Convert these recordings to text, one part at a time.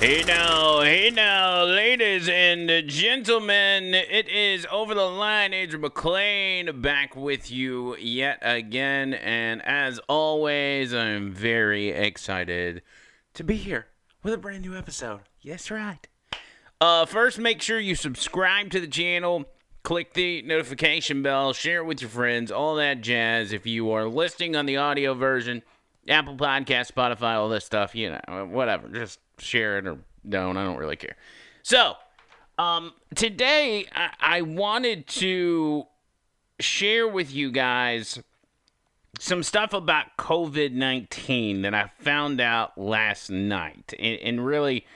Hey now, hey now, ladies and gentlemen, it is Over the Line, Andrew McLean, back with you yet again. And as always, I'm very excited to be here with a brand new episode. Yes, right. Uh, first, make sure you subscribe to the channel, click the notification bell, share it with your friends, all that jazz. If you are listening on the audio version, Apple Podcast, Spotify, all this stuff, you know, whatever. Just share it or don't. I don't really care. So, um, today I, I wanted to share with you guys some stuff about COVID 19 that I found out last night. And, and, really,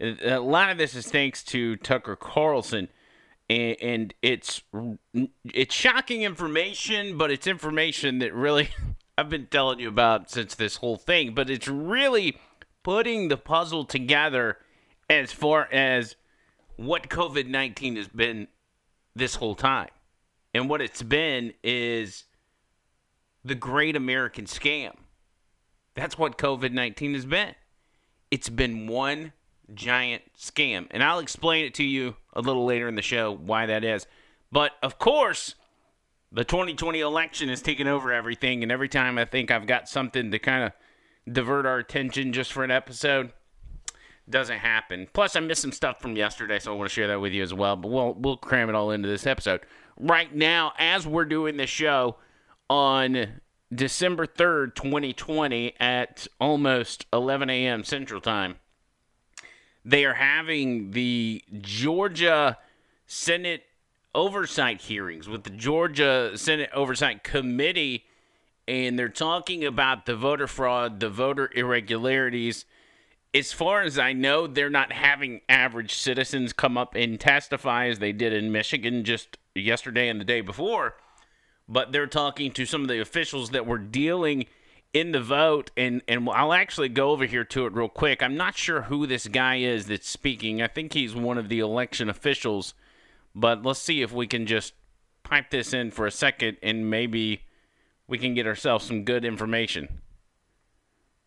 a lot of this is thanks to Tucker Carlson. And, and it's it's shocking information, but it's information that really I've been telling you about since this whole thing. But it's really putting the puzzle together as far as what COVID 19 has been this whole time. And what it's been is the great American scam. That's what COVID 19 has been. It's been one giant scam. And I'll explain it to you a little later in the show why that is. But of course, the 2020 election has taken over everything. And every time I think I've got something to kind of divert our attention just for an episode, doesn't happen. Plus, I missed some stuff from yesterday, so I want to share that with you as well. But we'll we'll cram it all into this episode. Right now, as we're doing the show on December third, 2020, at almost 11 a.m. Central Time, they are having the Georgia Senate oversight hearings with the Georgia Senate Oversight Committee, and they're talking about the voter fraud, the voter irregularities as far as I know, they're not having average citizens come up and testify as they did in Michigan just yesterday and the day before. But they're talking to some of the officials that were dealing in the vote, and, and I'll actually go over here to it real quick. I'm not sure who this guy is that's speaking. I think he's one of the election officials, but let's see if we can just pipe this in for a second and maybe we can get ourselves some good information.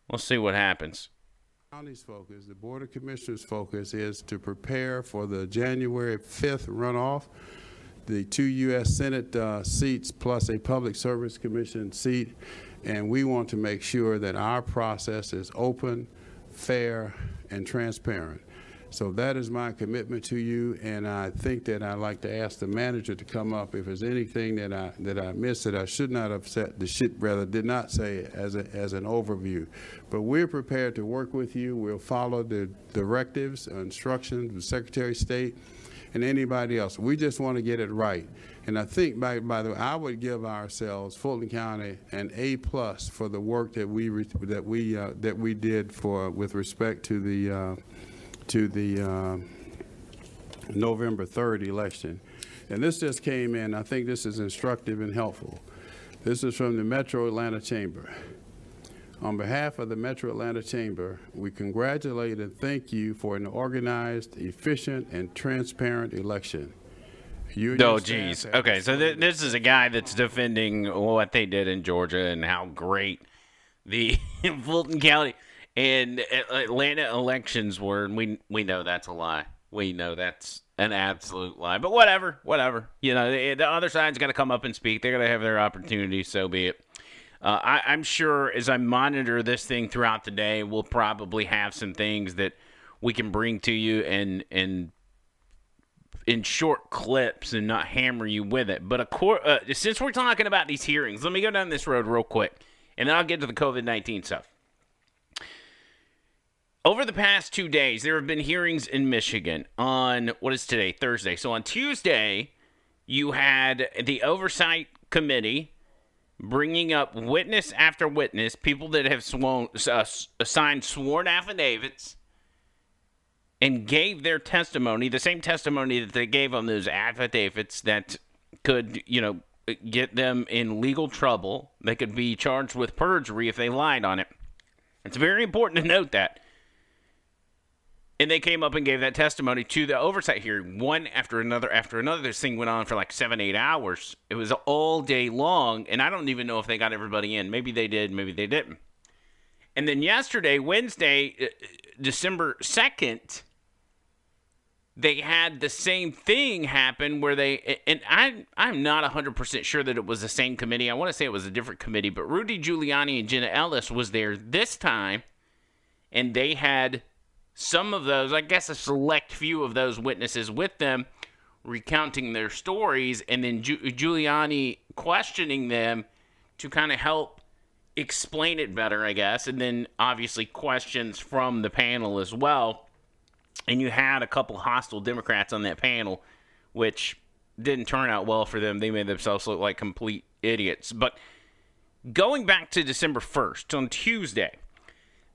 Let's see what happens county's focus, the Board of Commissioners' focus is to prepare for the January 5th runoff, the two U.S. Senate uh, seats plus a Public Service Commission seat, and we want to make sure that our process is open, fair, and transparent. So that is my commitment to you, and I think that I'd like to ask the manager to come up if there's anything that I that I missed that I should not have said, the shit rather did not say as a, as an overview. But we're prepared to work with you. We'll follow the directives, instructions the Secretary of State, and anybody else. We just want to get it right. And I think, by, by the way, I would give ourselves, Fulton County, an A plus for the work that we that we uh, that we did for with respect to the. Uh, to the uh, November 3rd election. And this just came in. I think this is instructive and helpful. This is from the Metro Atlanta Chamber. On behalf of the Metro Atlanta Chamber, we congratulate and thank you for an organized, efficient, and transparent election. You oh, geez. Okay, so th- this is a guy that's defending what they did in Georgia and how great the Fulton County and Atlanta elections were, and we we know that's a lie. We know that's an absolute lie. But whatever, whatever. You know, the, the other side's got to come up and speak. They're to have their opportunity. So be it. Uh, I, I'm sure as I monitor this thing throughout the day, we'll probably have some things that we can bring to you and and in short clips and not hammer you with it. But course, uh, since we're talking about these hearings, let me go down this road real quick, and then I'll get to the COVID nineteen stuff. Over the past two days, there have been hearings in Michigan on what is today, Thursday. So on Tuesday, you had the oversight committee bringing up witness after witness, people that have sworn, uh, signed sworn affidavits and gave their testimony, the same testimony that they gave on those affidavits that could, you know, get them in legal trouble. They could be charged with perjury if they lied on it. It's very important to note that. And they came up and gave that testimony to the oversight hearing, one after another after another. This thing went on for like seven, eight hours. It was all day long, and I don't even know if they got everybody in. Maybe they did, maybe they didn't. And then yesterday, Wednesday, uh, December 2nd, they had the same thing happen where they and I I'm not 100% sure that it was the same committee. I want to say it was a different committee, but Rudy Giuliani and Jenna Ellis was there this time and they had some of those, I guess a select few of those witnesses with them recounting their stories and then Ju- Giuliani questioning them to kind of help explain it better, I guess, and then obviously questions from the panel as well and you had a couple hostile Democrats on that panel, which didn't turn out well for them. They made themselves look like complete idiots. But going back to December 1st, on Tuesday,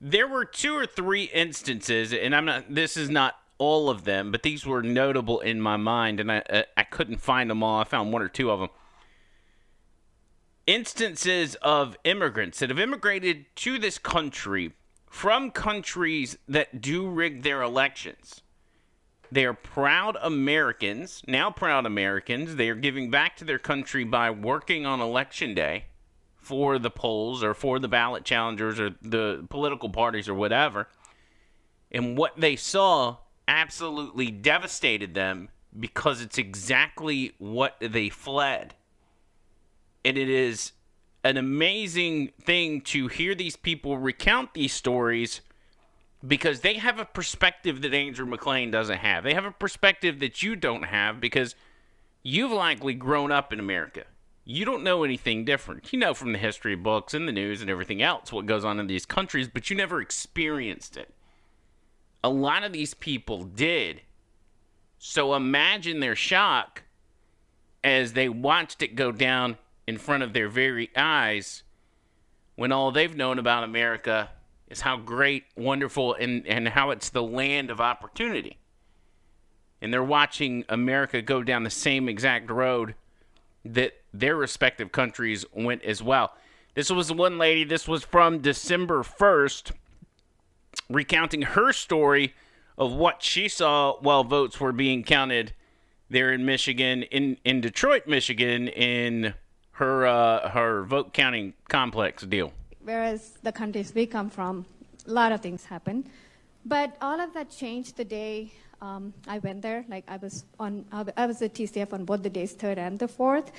there were two or three instances, and I'm not, this is not all of them, but these were notable in my mind, and I, uh, I couldn't find them all. I found one or two of them. Instances of immigrants that have immigrated to this country from countries that do rig their elections. They are proud Americans, now proud Americans. They are giving back to their country by working on election day for the polls or for the ballot challengers or the political parties or whatever. And what they saw absolutely devastated them because it's exactly what they fled. And it is an amazing thing to hear these people recount these stories because they have a perspective that Andrew McLean doesn't have. They have a perspective that you don't have because you've likely grown up in America. You don't know anything different. You know from the history books and the news and everything else what goes on in these countries, but you never experienced it. A lot of these people did. So imagine their shock as they watched it go down in front of their very eyes when all they've known about America is how great, wonderful, and, and how it's the land of opportunity. And they're watching America go down the same exact road that their respective countries went as well. This was one lady, this was from December 1st, recounting her story of what she saw while votes were being counted there in Michigan, in, in Detroit, Michigan, in her uh, her vote counting complex deal. Whereas the countries we come from, a lot of things happen, but all of that changed the day um, I went there. Like I was on, I was at TCF on both the days, third and the fourth.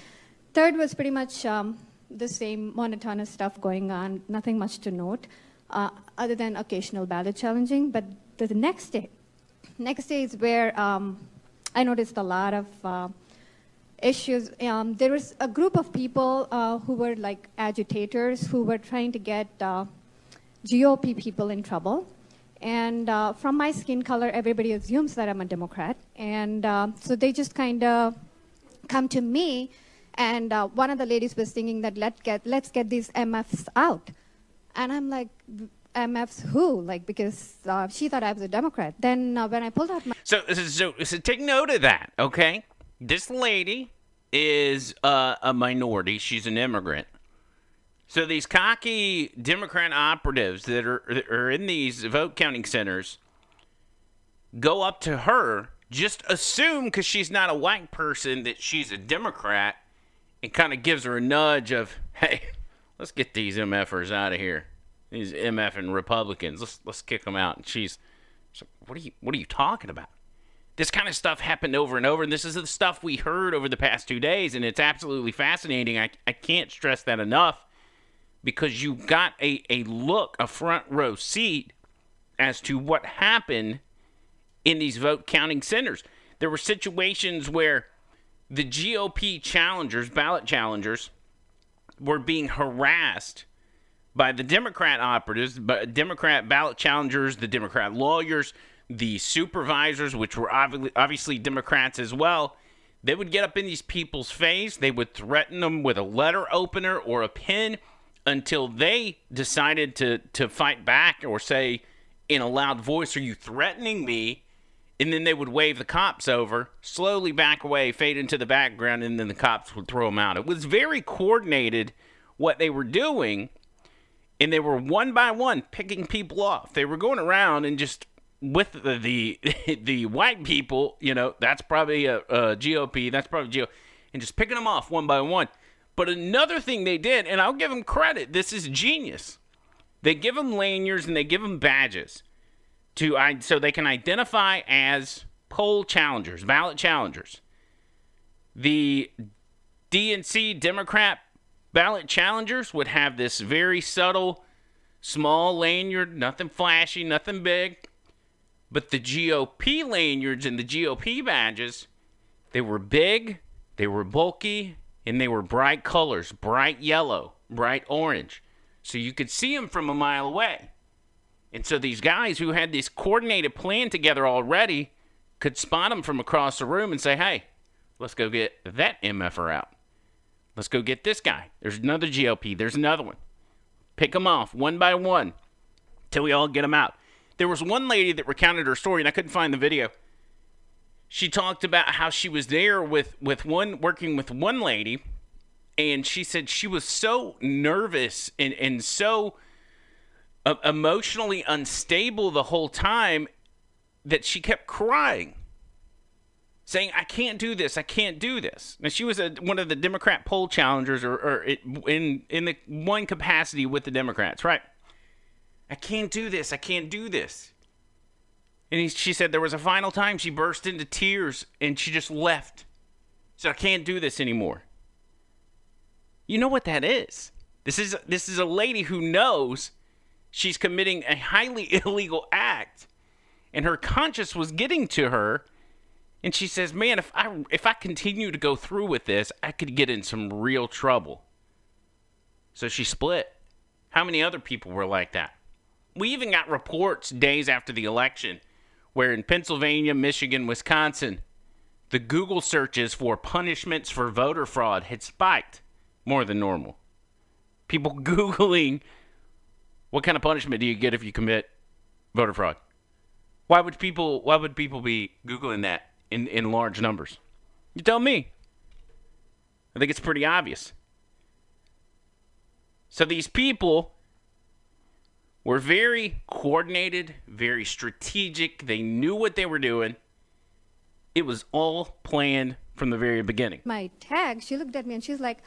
Third was pretty much um, the same monotonous stuff going on, nothing much to note, uh, other than occasional ballot challenging. But the, next day, next day is where um, I noticed a lot of uh, issues. Um, there was a group of people uh, who were like agitators who were trying to get uh, GOP people in trouble. And uh, from my skin color, everybody assumes that I'm a Democrat. And uh, so they just kind of come to me. And uh, one of the ladies was thinking that Let get, let's get these MFs out. And I'm like, MFs who? Like, because uh, she thought I was a Democrat. Then when I pulled out my. So, so, so take note of that, okay? this lady is uh, a minority. She's an immigrant. So these cocky Democrat operatives that are, that are in these vote counting centers go up to her, just assume because she's not a white person that she's a Democrat, and kind of gives her a nudge of, "Hey, let's get these MFers out of here. These MF and Republicans, let's let's kick them out." And she's, she's like, "What are you What are you talking about?" this kind of stuff happened over and over and this is the stuff we heard over the past two days and it's absolutely fascinating i, I can't stress that enough because you got a, a look a front row seat as to what happened in these vote counting centers. There were situations where the gop challengers ballot challengers were being harassed by the democrat operatives but democrat ballot challengers the democrat lawyers the supervisors, which were obviously Democrats as well, they would get up in these people's face. They would threaten them with a letter opener or a pen until they decided to, to fight back or say in a loud voice, Are you threatening me? And then they would wave the cops over, slowly back away, fade into the background, and then the cops would throw them out. It was very coordinated what they were doing, and they were one by one picking people off. They were going around and just with the, the the, white people, you know, that's probably a, a GOP, that's probably GOP, and just picking them off one by one. But another thing they did, and I'll give them credit, this is genius. They give them lanyards and they give them badges to so they can identify as poll challengers, ballot challengers. The DNC Democrat ballot challengers would have this very subtle, small lanyard, nothing flashy, nothing big. But the GOP lanyards and the GOP badges, they were big, they were bulky, and they were bright colors bright yellow, bright orange. So you could see them from a mile away. And so these guys who had this coordinated plan together already could spot them from across the room and say, hey, let's go get that MFR er out. Let's go get this guy. There's another GOP. There's another one. Pick them off one by one till we all get them out. There was one lady that recounted her story, and I couldn't find the video. She talked about how she was there with, with one, working with one lady, and she said she was so nervous and, and so uh, emotionally unstable the whole time that she kept crying saying, I can't do this, I can't do this. Now, she was a, one of the Democrat poll challengers or, or it, in, in the one capacity with the Democrats, right? I can't do this, I can't do this. And he, she said there was a final time she burst into tears and she just left. Said, I can't do this anymore. You know what that is? This is this is a lady who knows she's committing a highly illegal act and her conscience was getting to her and she says, "Man, if I if I continue to go through with this, I could get in some real trouble." So she split. How many other people were like that? We even got reports days after the election where in Pennsylvania, Michigan, Wisconsin, the Google searches for punishments for voter fraud had spiked more than normal. People Googling what kind of punishment do you get if you commit voter fraud? Why would people why would people be Googling that? in, in large numbers? You tell me. I think it's pretty obvious. So these people were very coordinated, very strategic. They knew what they were doing. It was all planned from the very beginning. My tag, she looked at me and she's like,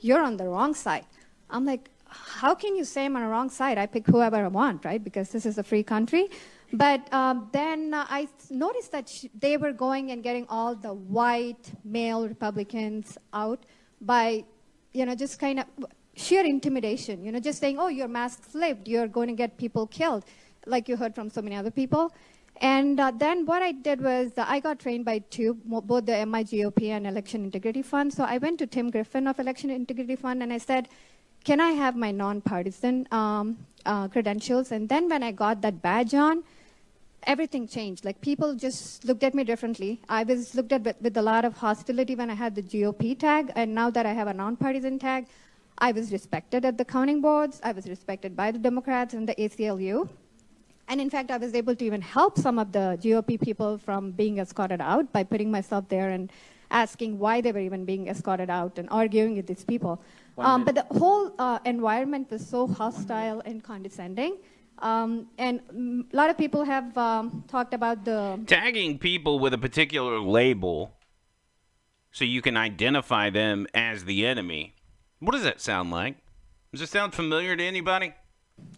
You're on the wrong side. I'm like, How can you say I'm on the wrong side? I pick whoever I want, right? Because this is a free country. But um, then uh, I noticed that sh- they were going and getting all the white male Republicans out by, you know, just kind of sheer intimidation, you know, just saying, oh, your mask slipped, you're going to get people killed, like you heard from so many other people. And uh, then what I did was uh, I got trained by two, both the MIGOP and Election Integrity Fund. So I went to Tim Griffin of Election Integrity Fund and I said, can I have my nonpartisan um, uh, credentials? And then when I got that badge on, everything changed. Like people just looked at me differently. I was looked at with, with, a lot of hostility when I had the GOP tag, and now that I have a nonpartisan tag, I was respected at the counting boards. I was respected by the Democrats and the ACLU. And in fact, I was able to even help some of the GOP people from being escorted out by putting myself there and asking why they were even being escorted out and arguing with these people. Um, but the whole uh, environment was so hostile and condescending um, and a lot of people have um, talked about the tagging people with a particular label so you can identify them as the enemy. What does that sound like? Does it sound familiar to anybody?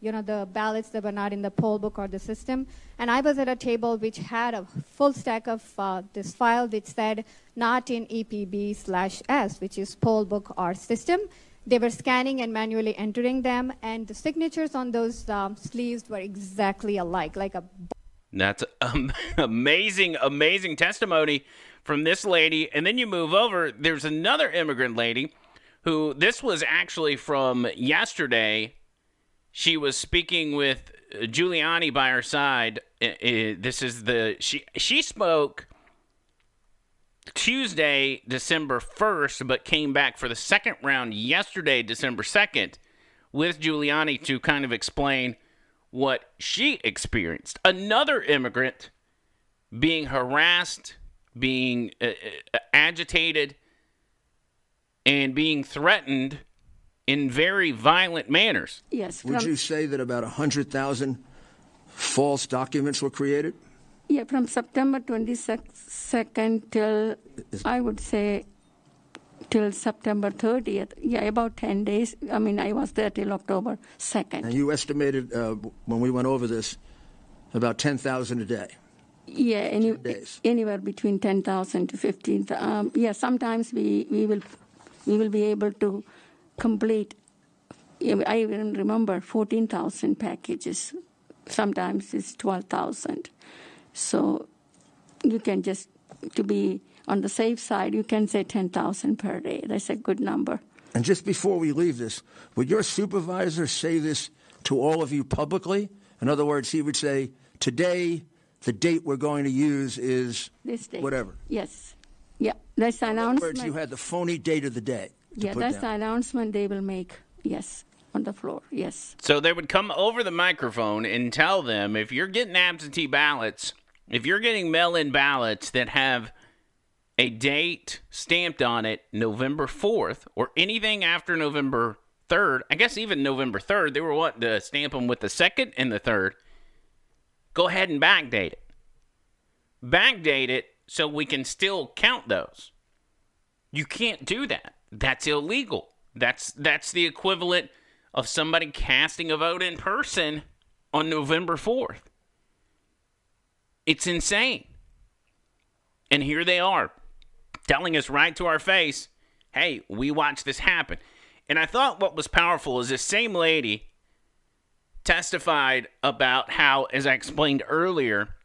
You know, the ballots that were not in the poll book or the system. And I was at a table which had a full stack of uh, this file which said not in EPB slash S, which is poll book or system. They were scanning and manually entering them, and the signatures on those um, sleeves were exactly alike, like a. That's um, amazing, amazing testimony from this lady. And then you move over. There's another immigrant lady who this was actually from yesterday. She was speaking with Giuliani by her side. This is the she she spoke Tuesday, December 1st, but came back for the second round yesterday, December 2nd, with Giuliani to kind of explain what she experienced. Another immigrant being harassed, being uh, uh, agitated, and being threatened in very violent manners. Yes. Would you say that about 100,000 false documents were created? Yeah, from September 22nd till I would say till September 30th. Yeah, about 10 days. I mean, I was there till October 2nd. And you estimated, uh, when we went over this, about 10,000 a day. Yeah, any, anywhere between 10,000 to 15,000. Um, yeah, sometimes we, we will we will be able to complete. I even remember 14,000 packages. Sometimes it's 12,000. So you can just to be on the safe side, you can say 10,000 per day. That's a good number. And just before we leave this, would your supervisor say this to all of you publicly? In other words, he would say, today, the date we're going to use is whatever. Yes. Yeah, that's the In other announcement. words, you had the phony date of the day. to yeah, put that's down. the announcement they will make. Yes, on the floor. Yes. So they would come over the microphone and tell them if you're getting absentee ballots, if you're getting mail in ballots that have a date stamped on it, November 4th, or anything after November 3rd, I guess even November 3rd, they were wanting to stamp them with the 2nd and the 3rd. Go ahead and backdate it. Backdate it so we can still count those. You can't do that. That's illegal. That's that's the equivalent of somebody casting a vote in person on November 4th. It's insane. And here they are telling us right to our face, "Hey, we watched this happen." And I thought what was powerful is this same lady testified about how as I explained earlier,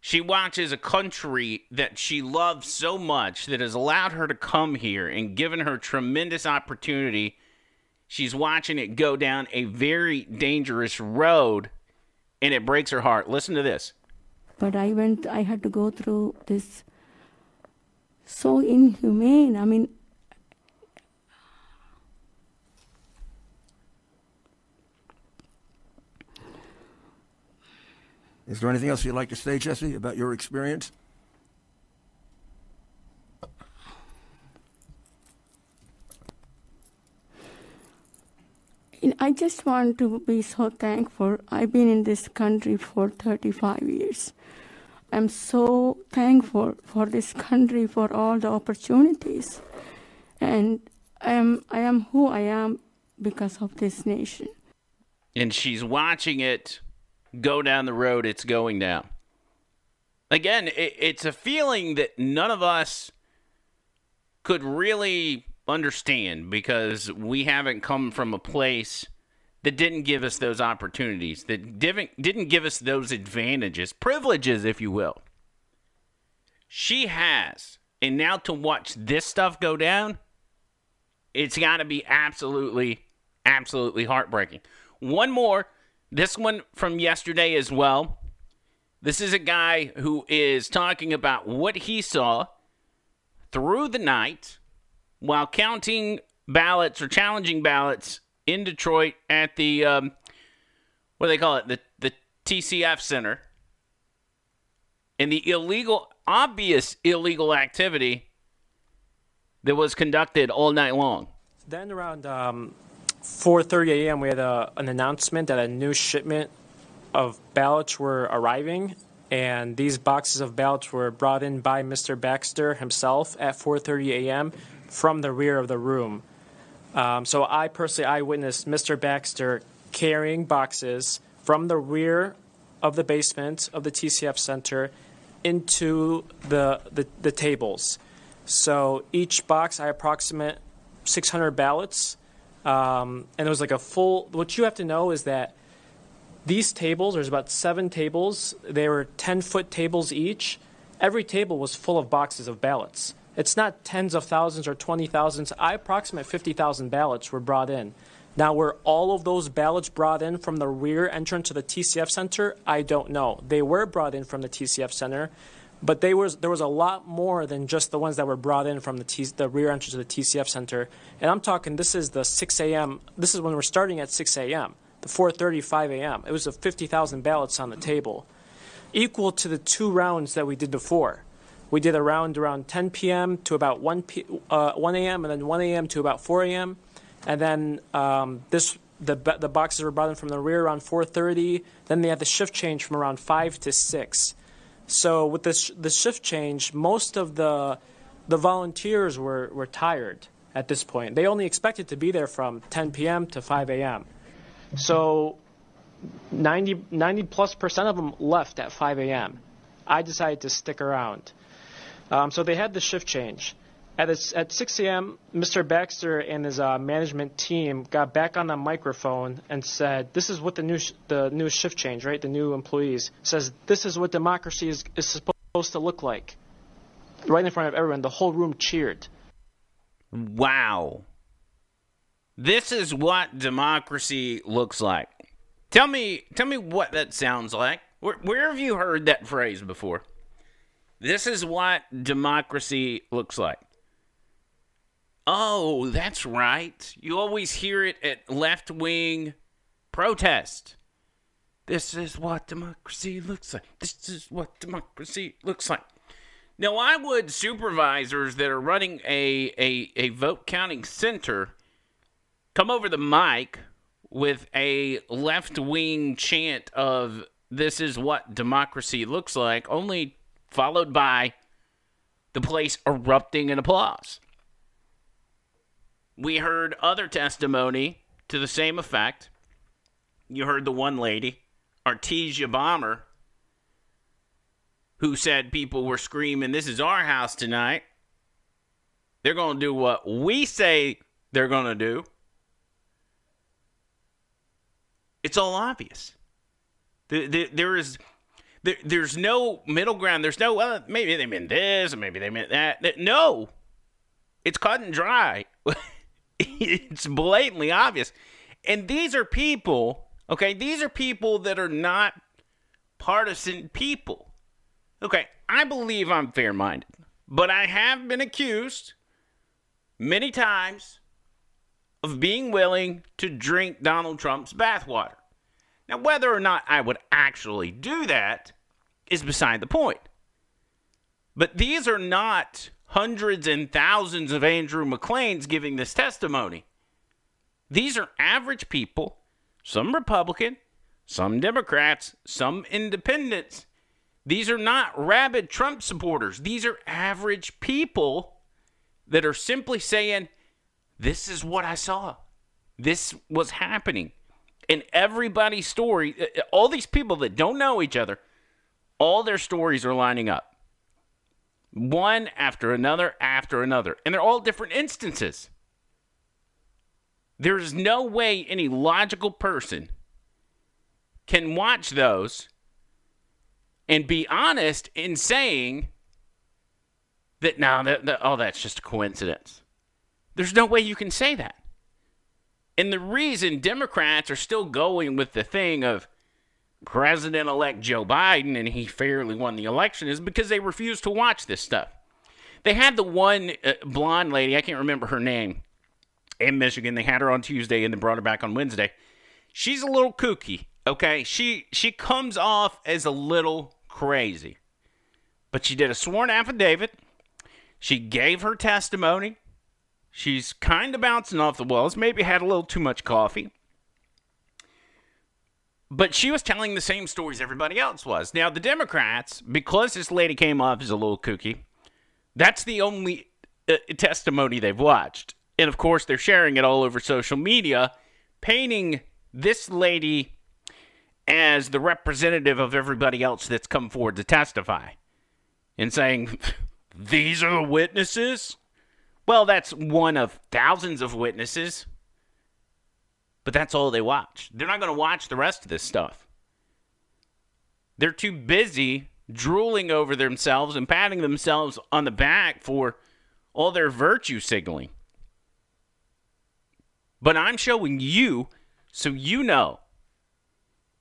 she watches a country that she loves so much that has allowed her to come here and given her tremendous opportunity. She's watching it go down a very dangerous road and it breaks her heart. Listen to this. But I went, I had to go through this so inhumane. I mean, Is there anything else you'd like to say, Jesse, about your experience? I just want to be so thankful. I've been in this country for 35 years. I'm so thankful for this country for all the opportunities. And I am, I am who I am because of this nation. And she's watching it go down the road it's going down. Again, it, it's a feeling that none of us could really understand because we haven't come from a place that didn't give us those opportunities, that didn't, didn't give us those advantages, privileges, if you will. She has. And now to watch this stuff go down, it's got to be absolutely, absolutely heartbreaking. One more. This one from yesterday as well. This is a guy who is talking about what he saw through the night while counting ballots or challenging ballots in Detroit at the um, what do they call it the the TCF Center and the illegal obvious illegal activity that was conducted all night long. Then around um, 4:30 a.m., we had a, an announcement that a new shipment of ballots were arriving, and these boxes of ballots were brought in by Mr. Baxter himself at 4:30 a.m. from the rear of the room. Um, so I personally I witnessed Mr. Baxter carrying boxes from the rear of the basement of the TCF Center into the, the, the tables. So each box, I approximate 600 ballots. Um, and it was like a full. What you have to know is that these tables, there's about seven tables. They were 10 foot tables each. Every table was full of boxes of ballots. It's not tens of thousands or 20 thousands. I approximate 50,000 ballots were brought in. Now, were all of those ballots brought in from the rear entrance to the TCF Center? I don't know. They were brought in from the TCF Center, but they was, there was a lot more than just the ones that were brought in from the, T, the rear entrance to the TCF Center. And I'm talking, this is the 6 a.m., this is when we're starting at 6 a.m., the 4.35 a.m. It was a 50,000 ballots on the table, equal to the two rounds that we did before. We did a round around 10 p.m. to about 1, p, uh, 1 a.m. and then 1 a.m. to about 4 a.m. And then um, this the the boxes were brought in from the rear around 4:30. Then they had the shift change from around 5 to 6. So with this the shift change, most of the the volunteers were, were tired at this point. They only expected to be there from 10 p.m. to 5 a.m. So 90, 90 plus percent of them left at 5 a.m. I decided to stick around. Um, so they had the shift change. At, a, at 6 a.m., Mr. Baxter and his uh, management team got back on the microphone and said, "This is what the new sh- the new shift change, right? The new employees says this is what democracy is, is supposed to look like." Right in front of everyone, the whole room cheered. Wow. This is what democracy looks like. Tell me, tell me what that sounds like. Where, where have you heard that phrase before? This is what democracy looks like. Oh, that's right. You always hear it at left wing protest. This is what democracy looks like. This is what democracy looks like. Now, why would supervisors that are running a, a, a vote counting center come over the mic with a left wing chant of this is what democracy looks like, only followed by the place erupting in applause? We heard other testimony to the same effect. You heard the one lady, Artesia Bomber, who said people were screaming, This is our house tonight. They're going to do what we say they're going to do. It's all obvious. There is. there's no middle ground. There's no, well, maybe they meant this, or maybe they meant that. No. It's cut and dry. it's blatantly obvious. And these are people, okay, these are people that are not partisan people. Okay, I believe I'm fair minded, but I have been accused many times of being willing to drink Donald Trump's bathwater. Now, whether or not I would actually do that is beside the point. But these are not hundreds and thousands of Andrew McLeans giving this testimony. These are average people, some Republican, some Democrats, some independents. These are not rabid Trump supporters. These are average people that are simply saying, This is what I saw. This was happening. And everybody's story, uh, uh, all these people that don't know each other, all their stories are lining up. One after another after another. And they're all different instances. There's no way any logical person can watch those and be honest in saying that no, that, that, oh, that's just a coincidence. There's no way you can say that. And the reason Democrats are still going with the thing of President elect Joe Biden and he fairly won the election is because they refuse to watch this stuff. They had the one uh, blonde lady, I can't remember her name, in Michigan. They had her on Tuesday and then brought her back on Wednesday. She's a little kooky, okay? She she comes off as a little crazy. But she did a sworn affidavit. She gave her testimony. She's kind of bouncing off the walls, maybe had a little too much coffee. But she was telling the same stories everybody else was. Now, the Democrats, because this lady came off as a little kooky, that's the only uh, testimony they've watched. And of course, they're sharing it all over social media, painting this lady as the representative of everybody else that's come forward to testify and saying, These are the witnesses? Well, that's one of thousands of witnesses. But that's all they watch. They're not going to watch the rest of this stuff. They're too busy drooling over themselves and patting themselves on the back for all their virtue signaling. But I'm showing you so you know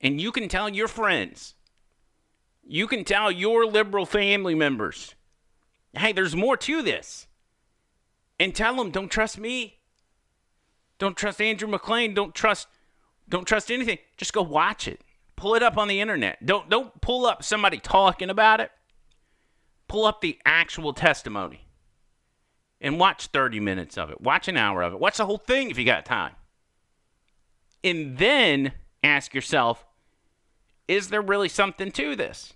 and you can tell your friends, you can tell your liberal family members, hey, there's more to this. And tell them, don't trust me. Don't trust Andrew McLean. Don't trust don't trust anything. Just go watch it. Pull it up on the internet. Don't don't pull up somebody talking about it. Pull up the actual testimony. And watch 30 minutes of it. Watch an hour of it. Watch the whole thing if you got time. And then ask yourself, is there really something to this?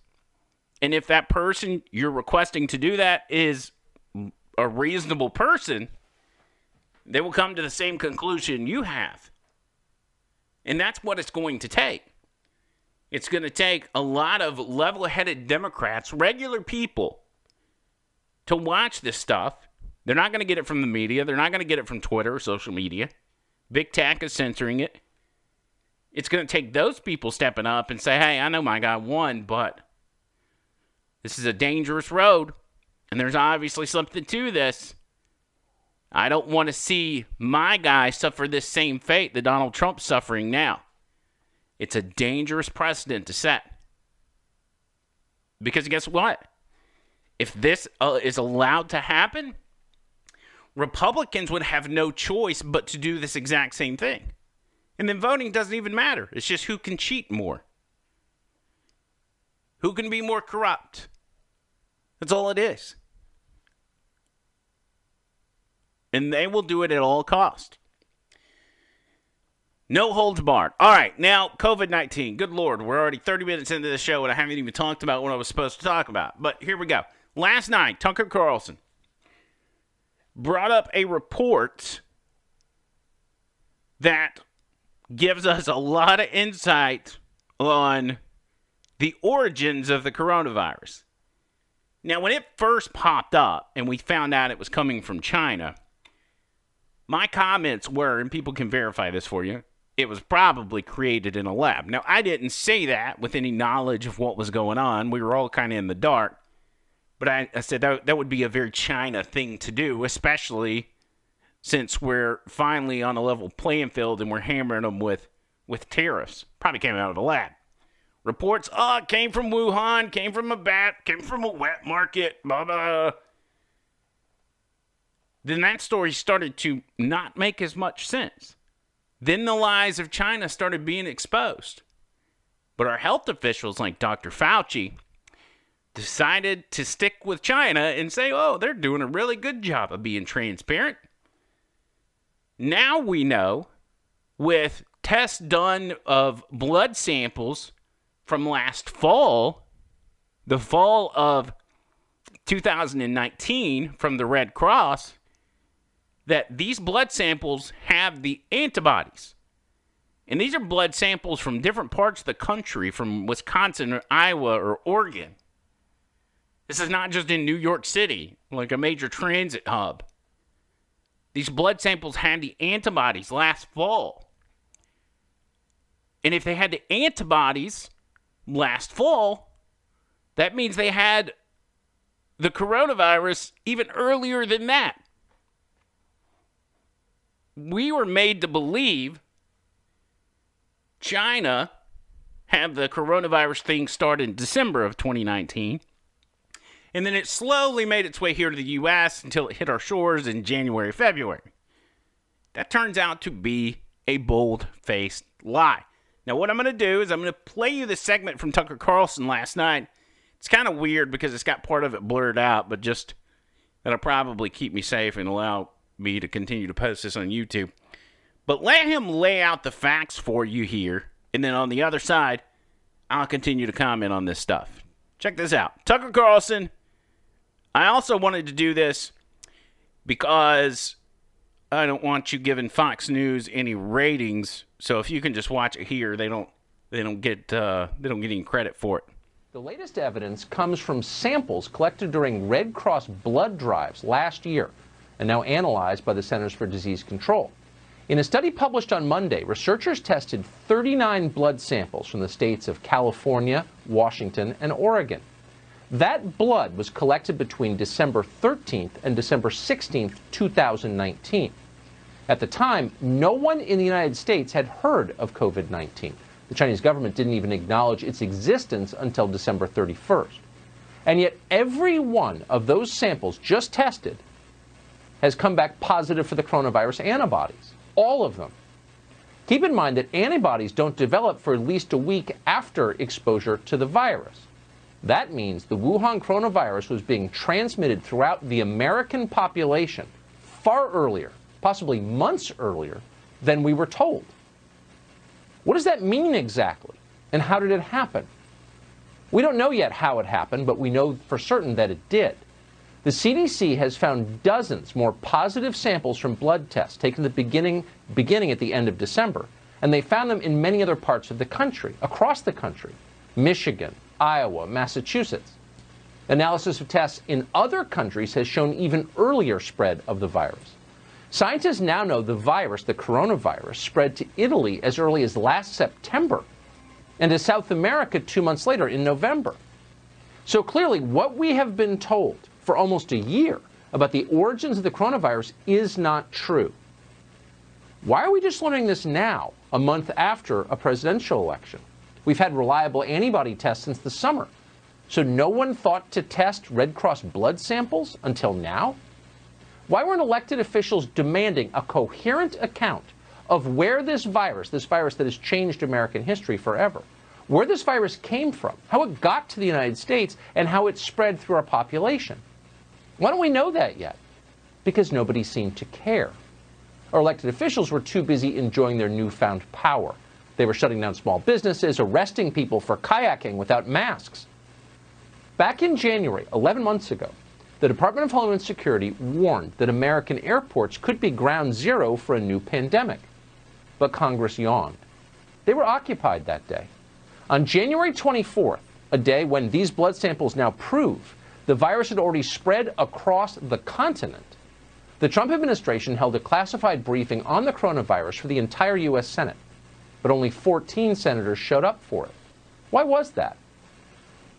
And if that person you're requesting to do that is a reasonable person, they will come to the same conclusion you have. And that's what it's going to take. It's going to take a lot of level headed Democrats, regular people, to watch this stuff. They're not going to get it from the media. They're not going to get it from Twitter or social media. Big Tech is censoring it. It's going to take those people stepping up and say, hey, I know my guy won, but this is a dangerous road. And there's obviously something to this. I don't want to see my guy suffer this same fate that Donald Trump's suffering now. It's a dangerous precedent to set. Because guess what? If this uh, is allowed to happen, Republicans would have no choice but to do this exact same thing. And then voting doesn't even matter. It's just who can cheat more, who can be more corrupt. That's all it is. And they will do it at all cost. No holds barred. All right, now COVID 19. Good Lord, we're already 30 minutes into the show and I haven't even talked about what I was supposed to talk about. But here we go. Last night, Tucker Carlson brought up a report that gives us a lot of insight on the origins of the coronavirus. Now, when it first popped up and we found out it was coming from China, my comments were, and people can verify this for you, it was probably created in a lab. Now, I didn't say that with any knowledge of what was going on. We were all kind of in the dark. But I, I said that, that would be a very China thing to do, especially since we're finally on a level playing field and we're hammering them with, with tariffs. Probably came out of a lab. Reports, oh, came from Wuhan, came from a bat, came from a wet market, blah, blah. Then that story started to not make as much sense. Then the lies of China started being exposed. But our health officials, like Dr. Fauci, decided to stick with China and say, oh, they're doing a really good job of being transparent. Now we know with tests done of blood samples from last fall, the fall of 2019 from the Red Cross, that these blood samples have the antibodies. And these are blood samples from different parts of the country, from Wisconsin or Iowa or Oregon. This is not just in New York City, like a major transit hub. These blood samples had the antibodies last fall. And if they had the antibodies last fall, that means they had the coronavirus even earlier than that. We were made to believe China had the coronavirus thing start in December of 2019. And then it slowly made its way here to the US until it hit our shores in January, February. That turns out to be a bold faced lie. Now, what I'm going to do is I'm going to play you the segment from Tucker Carlson last night. It's kind of weird because it's got part of it blurred out, but just that'll probably keep me safe and allow me to continue to post this on YouTube. But let him lay out the facts for you here, and then on the other side, I'll continue to comment on this stuff. Check this out Tucker Carlson. I also wanted to do this because I don't want you giving Fox News any ratings. So if you can just watch it here, they don't they don't get uh, they don't get any credit for it. The latest evidence comes from samples collected during Red Cross blood drives last year and now analyzed by the Centers for Disease Control. In a study published on Monday, researchers tested 39 blood samples from the states of California, Washington, and Oregon. That blood was collected between December 13th and December 16th, 2019. At the time, no one in the United States had heard of COVID 19. The Chinese government didn't even acknowledge its existence until December 31st. And yet, every one of those samples just tested has come back positive for the coronavirus antibodies. All of them. Keep in mind that antibodies don't develop for at least a week after exposure to the virus. That means the Wuhan coronavirus was being transmitted throughout the American population far earlier possibly months earlier than we were told. What does that mean exactly? And how did it happen? We don't know yet how it happened, but we know for certain that it did. The CDC has found dozens more positive samples from blood tests taken at the beginning, beginning at the end of December, and they found them in many other parts of the country, across the country Michigan, Iowa, Massachusetts. Analysis of tests in other countries has shown even earlier spread of the virus. Scientists now know the virus, the coronavirus, spread to Italy as early as last September and to South America two months later in November. So clearly, what we have been told for almost a year about the origins of the coronavirus is not true. Why are we just learning this now, a month after a presidential election? We've had reliable antibody tests since the summer. So no one thought to test Red Cross blood samples until now? Why weren't elected officials demanding a coherent account of where this virus, this virus that has changed American history forever, where this virus came from, how it got to the United States, and how it spread through our population? Why don't we know that yet? Because nobody seemed to care. Our elected officials were too busy enjoying their newfound power. They were shutting down small businesses, arresting people for kayaking without masks. Back in January, 11 months ago, the Department of Homeland Security warned that American airports could be ground zero for a new pandemic. But Congress yawned. They were occupied that day. On January 24th, a day when these blood samples now prove the virus had already spread across the continent, the Trump administration held a classified briefing on the coronavirus for the entire U.S. Senate, but only 14 senators showed up for it. Why was that?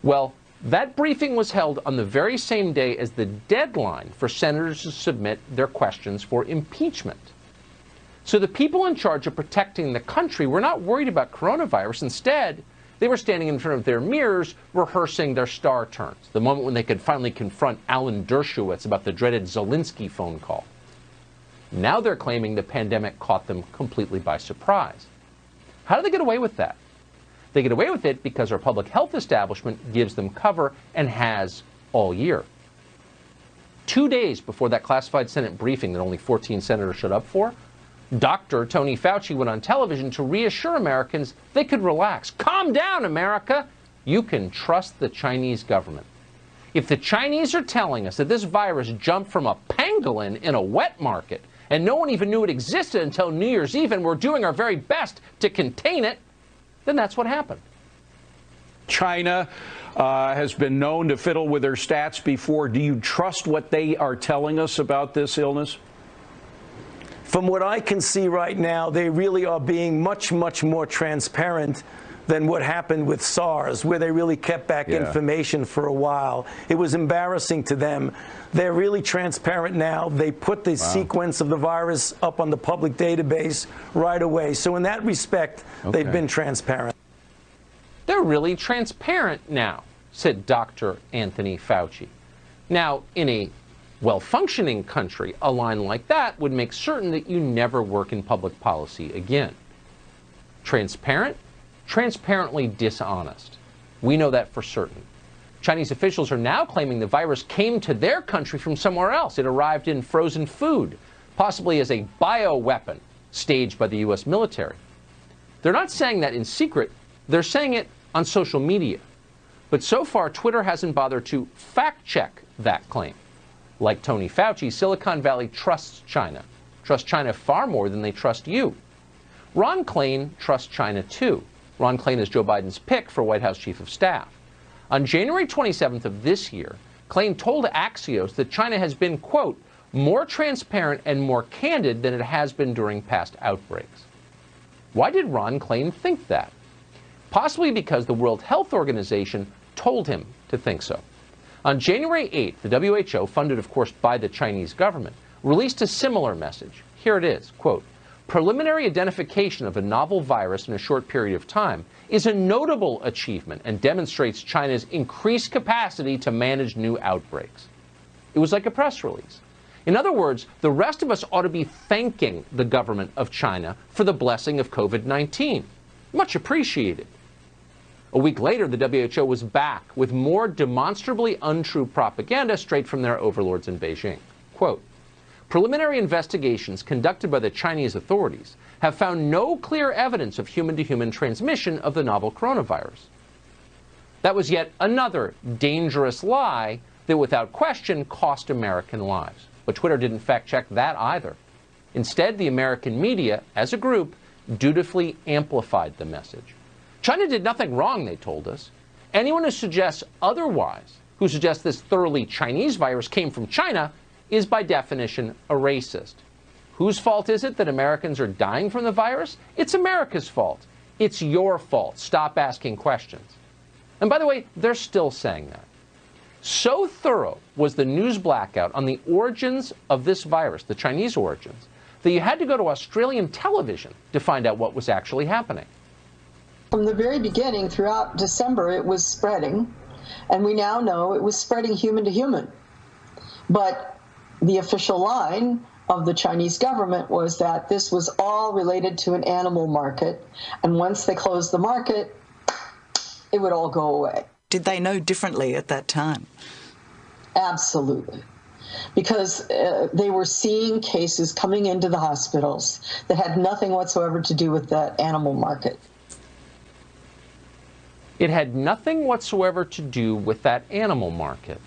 Well, that briefing was held on the very same day as the deadline for senators to submit their questions for impeachment. So the people in charge of protecting the country were not worried about coronavirus. Instead, they were standing in front of their mirrors rehearsing their star turns, the moment when they could finally confront Alan Dershowitz about the dreaded Zelensky phone call. Now they're claiming the pandemic caught them completely by surprise. How do they get away with that? They get away with it because our public health establishment gives them cover and has all year. Two days before that classified Senate briefing that only 14 senators showed up for, Dr. Tony Fauci went on television to reassure Americans they could relax. Calm down, America. You can trust the Chinese government. If the Chinese are telling us that this virus jumped from a pangolin in a wet market and no one even knew it existed until New Year's Eve and we're doing our very best to contain it, then that's what happened. China uh, has been known to fiddle with their stats before. Do you trust what they are telling us about this illness? From what I can see right now, they really are being much, much more transparent than what happened with SARS, where they really kept back yeah. information for a while. It was embarrassing to them. They're really transparent now. They put the wow. sequence of the virus up on the public database right away. So, in that respect, okay. they've been transparent. They're really transparent now, said Dr. Anthony Fauci. Now, in a well functioning country, a line like that would make certain that you never work in public policy again. Transparent? Transparently dishonest. We know that for certain. Chinese officials are now claiming the virus came to their country from somewhere else. It arrived in frozen food, possibly as a bioweapon staged by the U.S. military. They're not saying that in secret, they're saying it on social media. But so far, Twitter hasn't bothered to fact check that claim. Like Tony Fauci, Silicon Valley trusts China, trusts China far more than they trust you. Ron Klain trusts China too. Ron Klain is Joe Biden's pick for White House Chief of Staff. On January 27th of this year, Klain told Axios that China has been, quote, more transparent and more candid than it has been during past outbreaks. Why did Ron Klain think that? Possibly because the World Health Organization told him to think so. On January 8th, the WHO, funded of course by the Chinese government, released a similar message. Here it is, quote, Preliminary identification of a novel virus in a short period of time is a notable achievement and demonstrates China's increased capacity to manage new outbreaks. It was like a press release. In other words, the rest of us ought to be thanking the government of China for the blessing of COVID 19. Much appreciated. A week later, the WHO was back with more demonstrably untrue propaganda straight from their overlords in Beijing. Quote, Preliminary investigations conducted by the Chinese authorities have found no clear evidence of human to human transmission of the novel coronavirus. That was yet another dangerous lie that without question cost American lives. But Twitter didn't fact check that either. Instead, the American media, as a group, dutifully amplified the message. China did nothing wrong, they told us. Anyone who suggests otherwise, who suggests this thoroughly Chinese virus came from China, is by definition a racist. Whose fault is it that Americans are dying from the virus? It's America's fault. It's your fault. Stop asking questions. And by the way, they're still saying that. So thorough was the news blackout on the origins of this virus, the Chinese origins, that you had to go to Australian television to find out what was actually happening. From the very beginning, throughout December, it was spreading, and we now know it was spreading human to human. But the official line of the Chinese government was that this was all related to an animal market, and once they closed the market, it would all go away. Did they know differently at that time? Absolutely. Because uh, they were seeing cases coming into the hospitals that had nothing whatsoever to do with that animal market. It had nothing whatsoever to do with that animal market.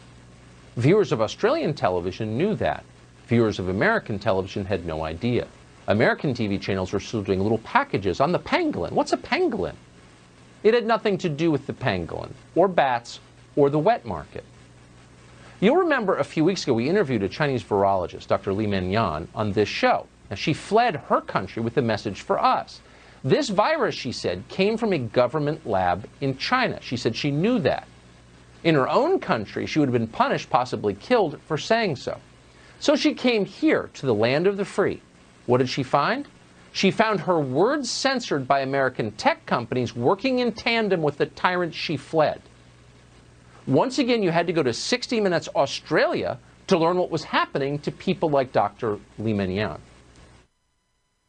Viewers of Australian television knew that. Viewers of American television had no idea. American TV channels were still doing little packages on the pangolin. What's a pangolin? It had nothing to do with the pangolin, or bats, or the wet market. You'll remember a few weeks ago we interviewed a Chinese virologist, Dr. Li-Meng Yan, on this show. Now, she fled her country with a message for us. This virus, she said, came from a government lab in China. She said she knew that. In her own country, she would have been punished, possibly killed, for saying so. So she came here to the land of the free. What did she find? She found her words censored by American tech companies working in tandem with the tyrant she fled. Once again, you had to go to 60 Minutes Australia to learn what was happening to people like Dr. Li-Meng Yan.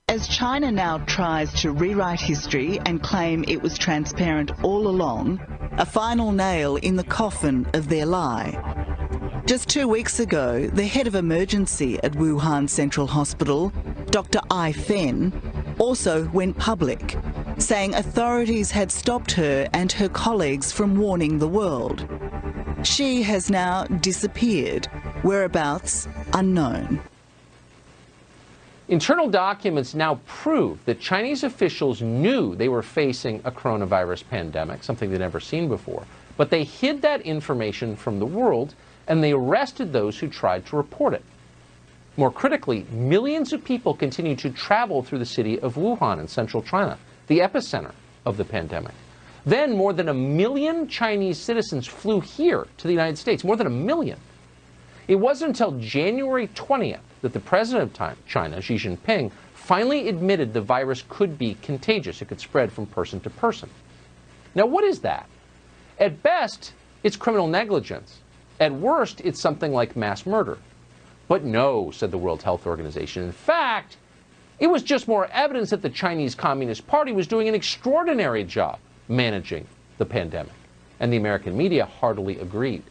As China now tries to rewrite history and claim it was transparent all along, a final nail in the coffin of their lie. Just two weeks ago, the head of emergency at Wuhan Central Hospital, Dr. Ai Fen, also went public, saying authorities had stopped her and her colleagues from warning the world. She has now disappeared, whereabouts unknown. Internal documents now prove that Chinese officials knew they were facing a coronavirus pandemic, something they'd never seen before, but they hid that information from the world and they arrested those who tried to report it. More critically, millions of people continue to travel through the city of Wuhan in central China, the epicenter of the pandemic. Then, more than a million Chinese citizens flew here to the United States, more than a million. It wasn't until January 20th that the president of China, Xi Jinping, finally admitted the virus could be contagious. It could spread from person to person. Now, what is that? At best, it's criminal negligence. At worst, it's something like mass murder. But no, said the World Health Organization. In fact, it was just more evidence that the Chinese Communist Party was doing an extraordinary job managing the pandemic. And the American media heartily agreed.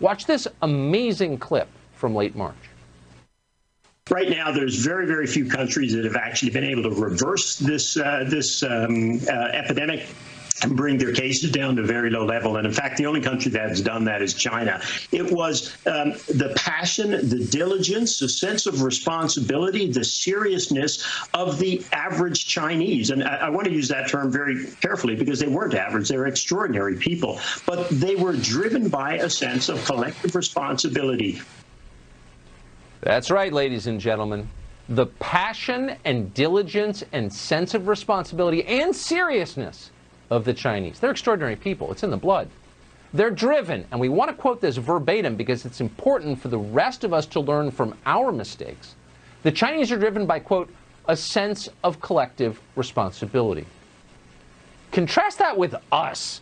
Watch this amazing clip from late March. Right now, there's very, very few countries that have actually been able to reverse this uh, this um, uh, epidemic and bring their cases down to very low level. And in fact, the only country that has done that is China. It was um, the passion, the diligence, the sense of responsibility, the seriousness of the average Chinese. And I, I want to use that term very carefully because they weren't average, they were extraordinary people. But they were driven by a sense of collective responsibility. That's right, ladies and gentlemen. The passion and diligence and sense of responsibility and seriousness of the Chinese. They're extraordinary people. It's in the blood. They're driven, and we want to quote this verbatim because it's important for the rest of us to learn from our mistakes. The Chinese are driven by, quote, a sense of collective responsibility. Contrast that with us,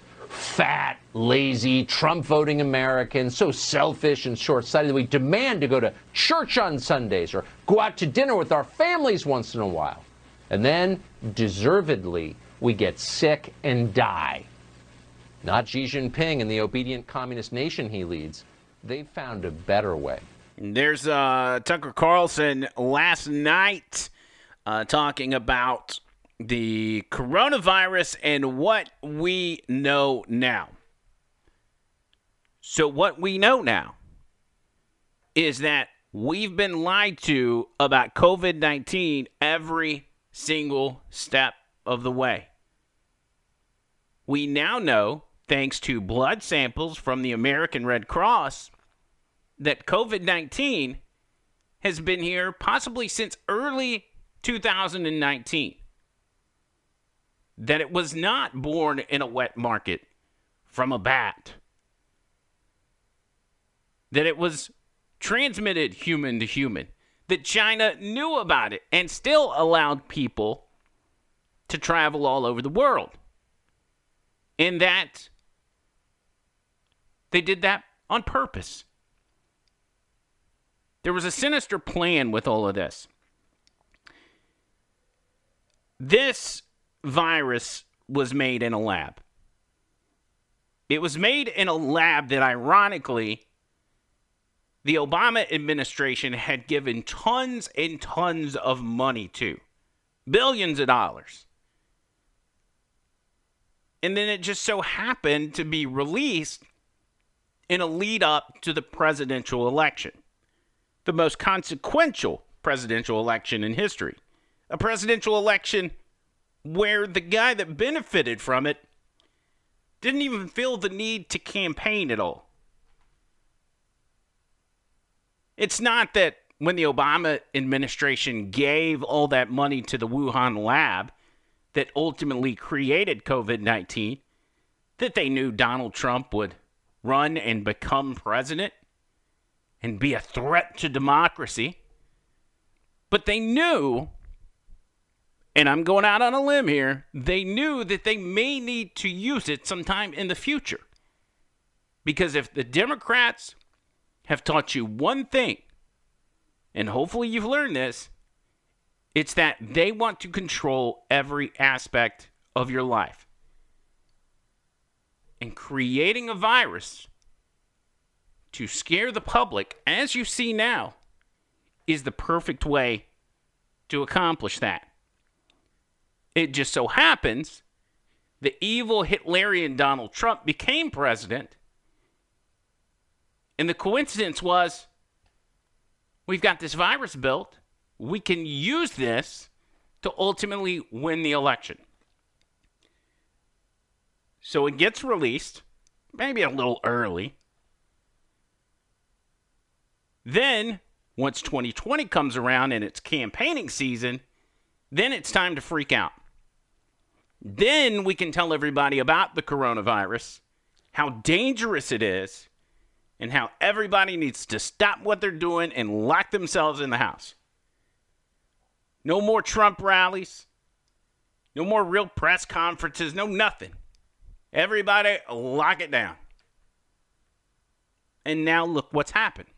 fat, lazy, Trump voting Americans, so selfish and short sighted that we demand to go to church on Sundays or go out to dinner with our families once in a while. And then, deservedly, we get sick and die. Not Xi Jinping and the obedient communist nation he leads. They've found a better way. There's uh, Tucker Carlson last night uh, talking about the coronavirus and what we know now. So, what we know now is that we've been lied to about COVID 19 every single step of the way. We now know, thanks to blood samples from the American Red Cross, that COVID 19 has been here possibly since early 2019. That it was not born in a wet market from a bat. That it was transmitted human to human. That China knew about it and still allowed people to travel all over the world. And that they did that on purpose. There was a sinister plan with all of this. This virus was made in a lab. It was made in a lab that, ironically, the Obama administration had given tons and tons of money to billions of dollars. And then it just so happened to be released in a lead up to the presidential election, the most consequential presidential election in history. A presidential election where the guy that benefited from it didn't even feel the need to campaign at all. It's not that when the Obama administration gave all that money to the Wuhan lab that ultimately created COVID 19, that they knew Donald Trump would run and become president and be a threat to democracy. But they knew, and I'm going out on a limb here, they knew that they may need to use it sometime in the future. Because if the Democrats have taught you one thing, and hopefully you've learned this, it's that they want to control every aspect of your life. And creating a virus to scare the public, as you see now, is the perfect way to accomplish that. It just so happens the evil Hitlerian Donald Trump became president and the coincidence was we've got this virus built. We can use this to ultimately win the election. So it gets released, maybe a little early. Then, once 2020 comes around and it's campaigning season, then it's time to freak out. Then we can tell everybody about the coronavirus, how dangerous it is, and how everybody needs to stop what they're doing and lock themselves in the house. No more Trump rallies. No more real press conferences. No nothing. Everybody lock it down. And now look what's happened.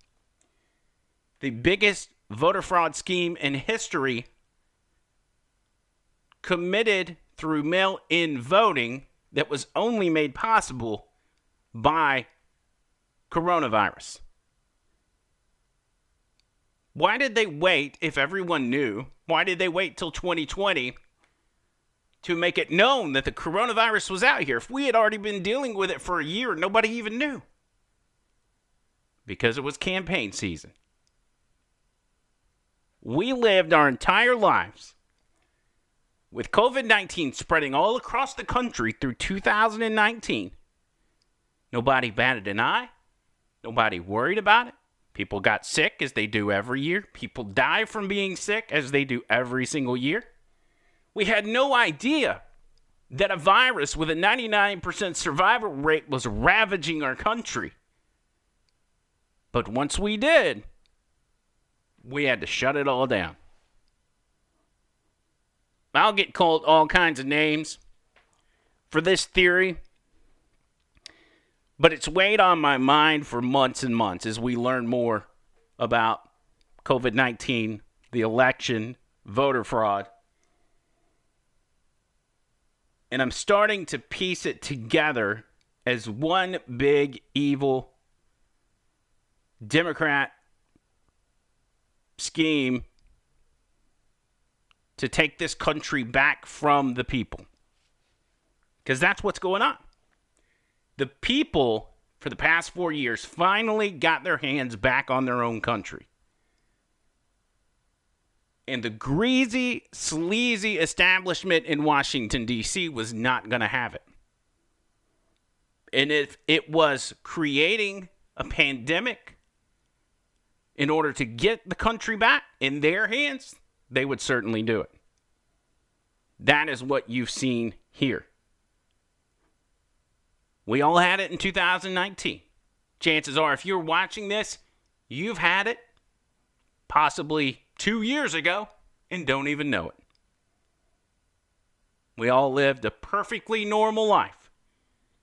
The biggest voter fraud scheme in history committed through mail in voting that was only made possible by coronavirus. Why did they wait if everyone knew? Why did they wait till 2020 to make it known that the coronavirus was out here? If we had already been dealing with it for a year, nobody even knew. Because it was campaign season. We lived our entire lives with COVID 19 spreading all across the country through 2019. Nobody batted an eye. Nobody worried about it. People got sick as they do every year. People die from being sick as they do every single year. We had no idea that a virus with a 99% survival rate was ravaging our country. But once we did, we had to shut it all down. I'll get called all kinds of names for this theory but it's weighed on my mind for months and months as we learn more about COVID 19, the election, voter fraud. And I'm starting to piece it together as one big evil Democrat scheme to take this country back from the people. Because that's what's going on the people for the past four years finally got their hands back on their own country. And the greasy, sleazy establishment in Washington, D.C. was not going to have it. And if it was creating a pandemic in order to get the country back in their hands, they would certainly do it. That is what you've seen here. We all had it in 2019. Chances are, if you're watching this, you've had it possibly two years ago and don't even know it. We all lived a perfectly normal life.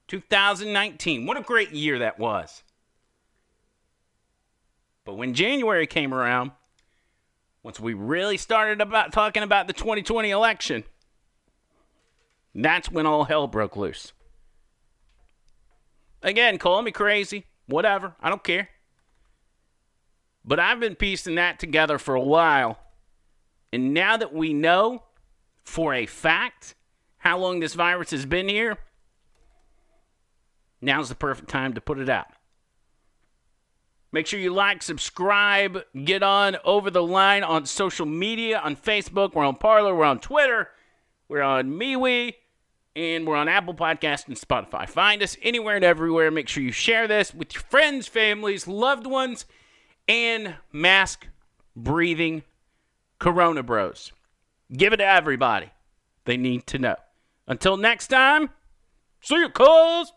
2019, what a great year that was. But when January came around, once we really started about talking about the 2020 election, that's when all hell broke loose. Again, call me crazy, whatever, I don't care. But I've been piecing that together for a while. And now that we know for a fact how long this virus has been here, now's the perfect time to put it out. Make sure you like, subscribe, get on over the line on social media on Facebook. We're on Parler, we're on Twitter, we're on MeWe, and we're on Apple Podcast and Spotify. Find us anywhere and everywhere. Make sure you share this with your friends, families, loved ones, and mask breathing Corona Bros. Give it to everybody. They need to know. Until next time, see you, cuz.